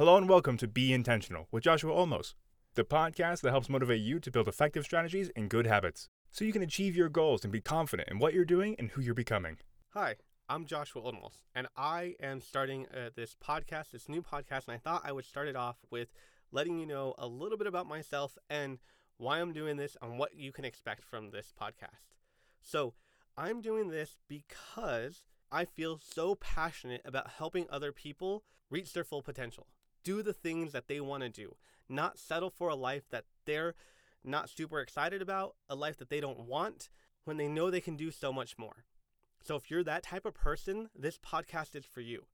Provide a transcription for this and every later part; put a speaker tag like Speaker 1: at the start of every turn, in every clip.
Speaker 1: Hello and welcome to Be Intentional with Joshua Olmos, the podcast that helps motivate you to build effective strategies and good habits so you can achieve your goals and be confident in what you're doing and who you're becoming.
Speaker 2: Hi, I'm Joshua Olmos, and I am starting uh, this podcast, this new podcast, and I thought I would start it off with letting you know a little bit about myself and why I'm doing this and what you can expect from this podcast. So, I'm doing this because I feel so passionate about helping other people reach their full potential do the things that they want to do, not settle for a life that they're not super excited about, a life that they don't want when they know they can do so much more. So, if you're that type of person, this podcast is for you.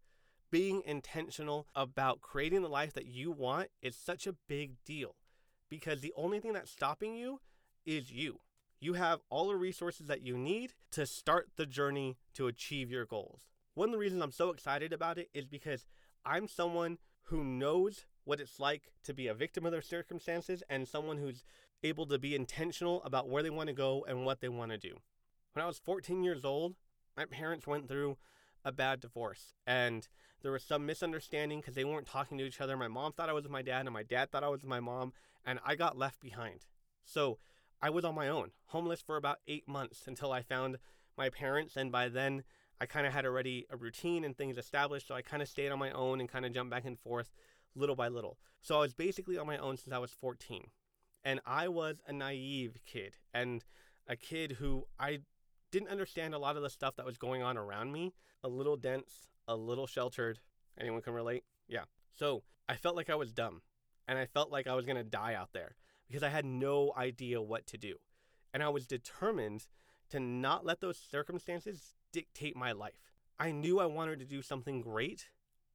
Speaker 2: Being intentional about creating the life that you want is such a big deal because the only thing that's stopping you is you. You have all the resources that you need to start the journey to achieve your goals. One of the reasons I'm so excited about it is because I'm someone who knows what it's like to be a victim of their circumstances and someone who's able to be intentional about where they want to go and what they want to do. When I was 14 years old, my parents went through a bad divorce and there was some misunderstanding because they weren't talking to each other. My mom thought I was with my dad and my dad thought I was with my mom and I got left behind. So I was on my own, homeless for about eight months until I found my parents and by then I kind of had already a routine and things established, so I kind of stayed on my own and kind of jumped back and forth little by little. So I was basically on my own since I was 14. And I was a naive kid and a kid who I didn't understand a lot of the stuff that was going on around me, a little dense, a little sheltered. Anyone can relate? Yeah. So I felt like I was dumb and I felt like I was going to die out there because I had no idea what to do. And I was determined to not let those circumstances dictate my life. I knew I wanted to do something great,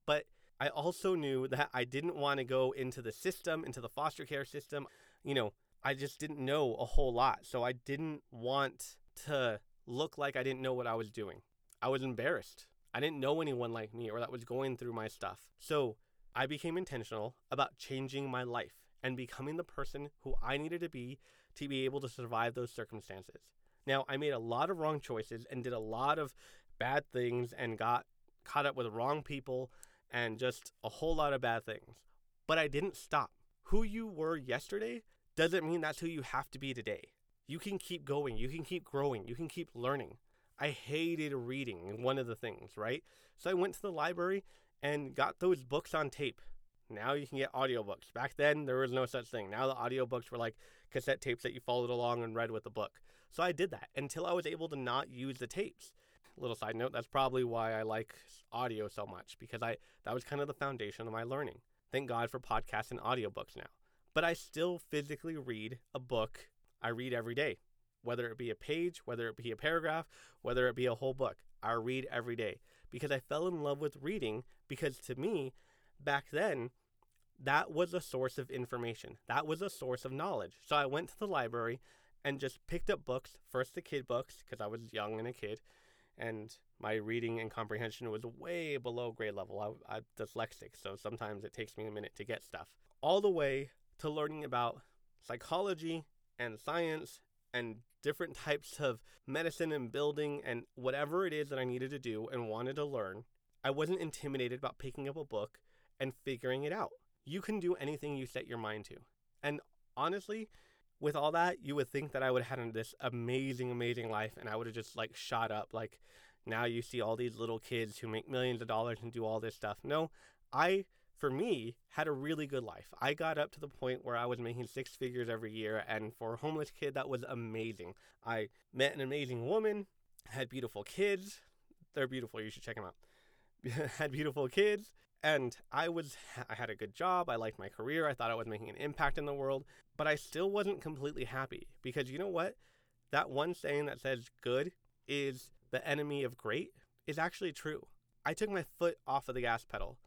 Speaker 2: but I also knew that I didn't want to go into the system, into the foster care system. You know, I just didn't know a whole lot. So I didn't want to look like I didn't know what I was doing. I was embarrassed. I didn't know anyone like me or that was going through my stuff. So I became intentional about changing my life and becoming the person who I needed to be to be able to survive those circumstances. Now, I made a lot of wrong choices and did a lot of bad things and got caught up with wrong people and just a whole lot of bad things. But I didn't stop. Who you were yesterday doesn't mean that's who you have to be today. You can keep going, you can keep growing, you can keep learning. I hated reading, one of the things, right? So I went to the library and got those books on tape. Now you can get audiobooks. Back then, there was no such thing. Now the audiobooks were like cassette tapes that you followed along and read with the book. So I did that until I was able to not use the tapes. Little side note, that's probably why I like audio so much because I that was kind of the foundation of my learning. Thank God for podcasts and audiobooks now. But I still physically read a book I read every day. Whether it be a page, whether it be a paragraph, whether it be a whole book, I read every day because I fell in love with reading because to me, back then, that was a source of information. That was a source of knowledge. So I went to the library and just picked up books, first the kid books, because I was young and a kid, and my reading and comprehension was way below grade level. I, I'm dyslexic, so sometimes it takes me a minute to get stuff. All the way to learning about psychology and science and different types of medicine and building and whatever it is that I needed to do and wanted to learn. I wasn't intimidated about picking up a book and figuring it out you can do anything you set your mind to. And honestly, with all that, you would think that I would have had this amazing, amazing life and I would have just like shot up. Like now you see all these little kids who make millions of dollars and do all this stuff. No, I, for me, had a really good life. I got up to the point where I was making six figures every year. And for a homeless kid, that was amazing. I met an amazing woman, had beautiful kids. They're beautiful. You should check them out. had beautiful kids, and I was, I had a good job. I liked my career. I thought I was making an impact in the world, but I still wasn't completely happy because you know what? That one saying that says good is the enemy of great is actually true. I took my foot off of the gas pedal.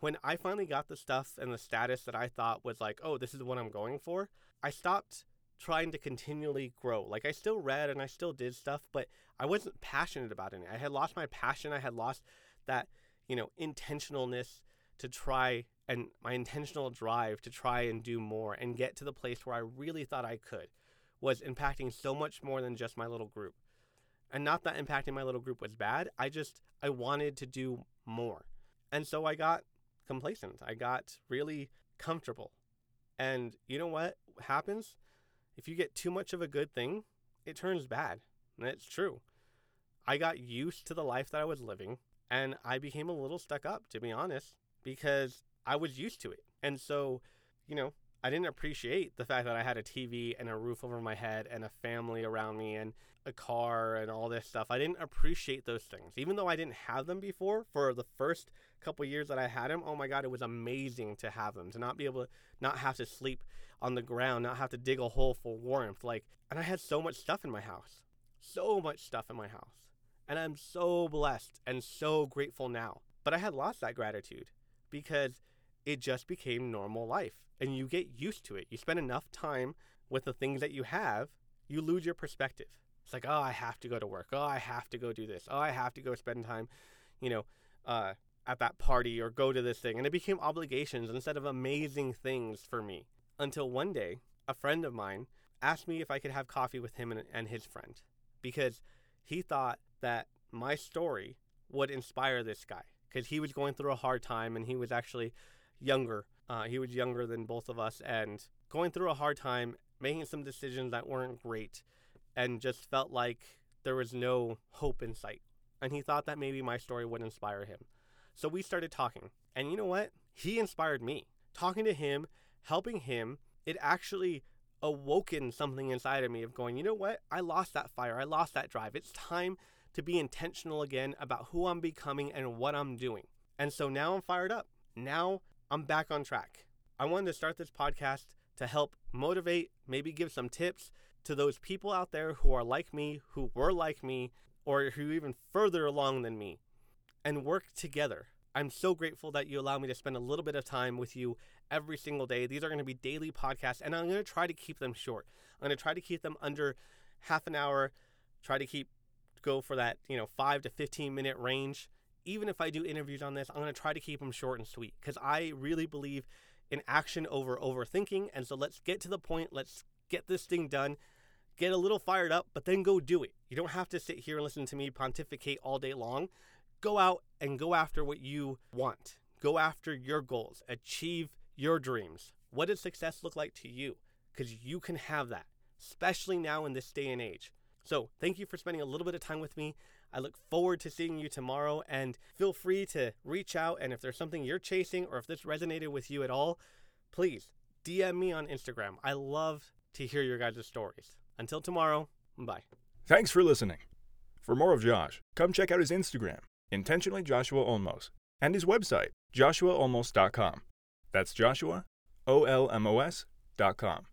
Speaker 2: When I finally got the stuff and the status that I thought was like, oh, this is what I'm going for, I stopped trying to continually grow. Like I still read and I still did stuff, but I wasn't passionate about it. I had lost my passion. I had lost that you know, intentionalness to try and my intentional drive to try and do more and get to the place where I really thought I could was impacting so much more than just my little group. And not that impacting my little group was bad, I just I wanted to do more. And so I got complacent. I got really comfortable. And you know what happens? If you get too much of a good thing, it turns bad. And it's true. I got used to the life that I was living and I became a little stuck up, to be honest, because I was used to it. And so, you know, I didn't appreciate the fact that I had a TV and a roof over my head and a family around me and a car and all this stuff. I didn't appreciate those things. Even though I didn't have them before, for the first couple years that I had them, oh my God, it was amazing to have them, to not be able to not have to sleep on the ground, not have to dig a hole for warmth. Like, and I had so much stuff in my house. So much stuff in my house. And I'm so blessed and so grateful now. But I had lost that gratitude because it just became normal life and you get used to it. You spend enough time with the things that you have, you lose your perspective. It's like, oh, I have to go to work. Oh, I have to go do this. Oh, I have to go spend time, you know, uh, at that party or go to this thing. And it became obligations instead of amazing things for me. Until one day, a friend of mine asked me if I could have coffee with him and, and his friend because he thought that my story would inspire this guy because he was going through a hard time and he was actually younger. Uh, he was younger than both of us and going through a hard time, making some decisions that weren't great, and just felt like there was no hope in sight. And he thought that maybe my story would inspire him. So we started talking. And you know what? He inspired me. Talking to him, helping him, it actually awoken something inside of me of going, you know what? I lost that fire. I lost that drive. It's time to be intentional again about who I'm becoming and what I'm doing. And so now I'm fired up. Now I'm back on track. I wanted to start this podcast to help motivate, maybe give some tips to those people out there who are like me, who were like me, or who even further along than me, and work together. I'm so grateful that you allow me to spend a little bit of time with you every single day. These are going to be daily podcasts, and I'm going to try to keep them short. I'm going to try to keep them under half an hour, try to keep go for that, you know, 5 to 15 minute range. Even if I do interviews on this, I'm going to try to keep them short and sweet cuz I really believe in action over overthinking. And so let's get to the point. Let's get this thing done. Get a little fired up, but then go do it. You don't have to sit here and listen to me pontificate all day long. Go out and go after what you want. Go after your goals. Achieve your dreams. What does success look like to you? Because you can have that, especially now in this day and age. So, thank you for spending a little bit of time with me. I look forward to seeing you tomorrow and feel free to reach out. And if there's something you're chasing or if this resonated with you at all, please DM me on Instagram. I love to hear your guys' stories. Until tomorrow, bye.
Speaker 1: Thanks for listening. For more of Josh, come check out his Instagram, intentionally Joshua Olmos, and his website, joshuaolmos.com. That's Joshua, O L M O S, dot com.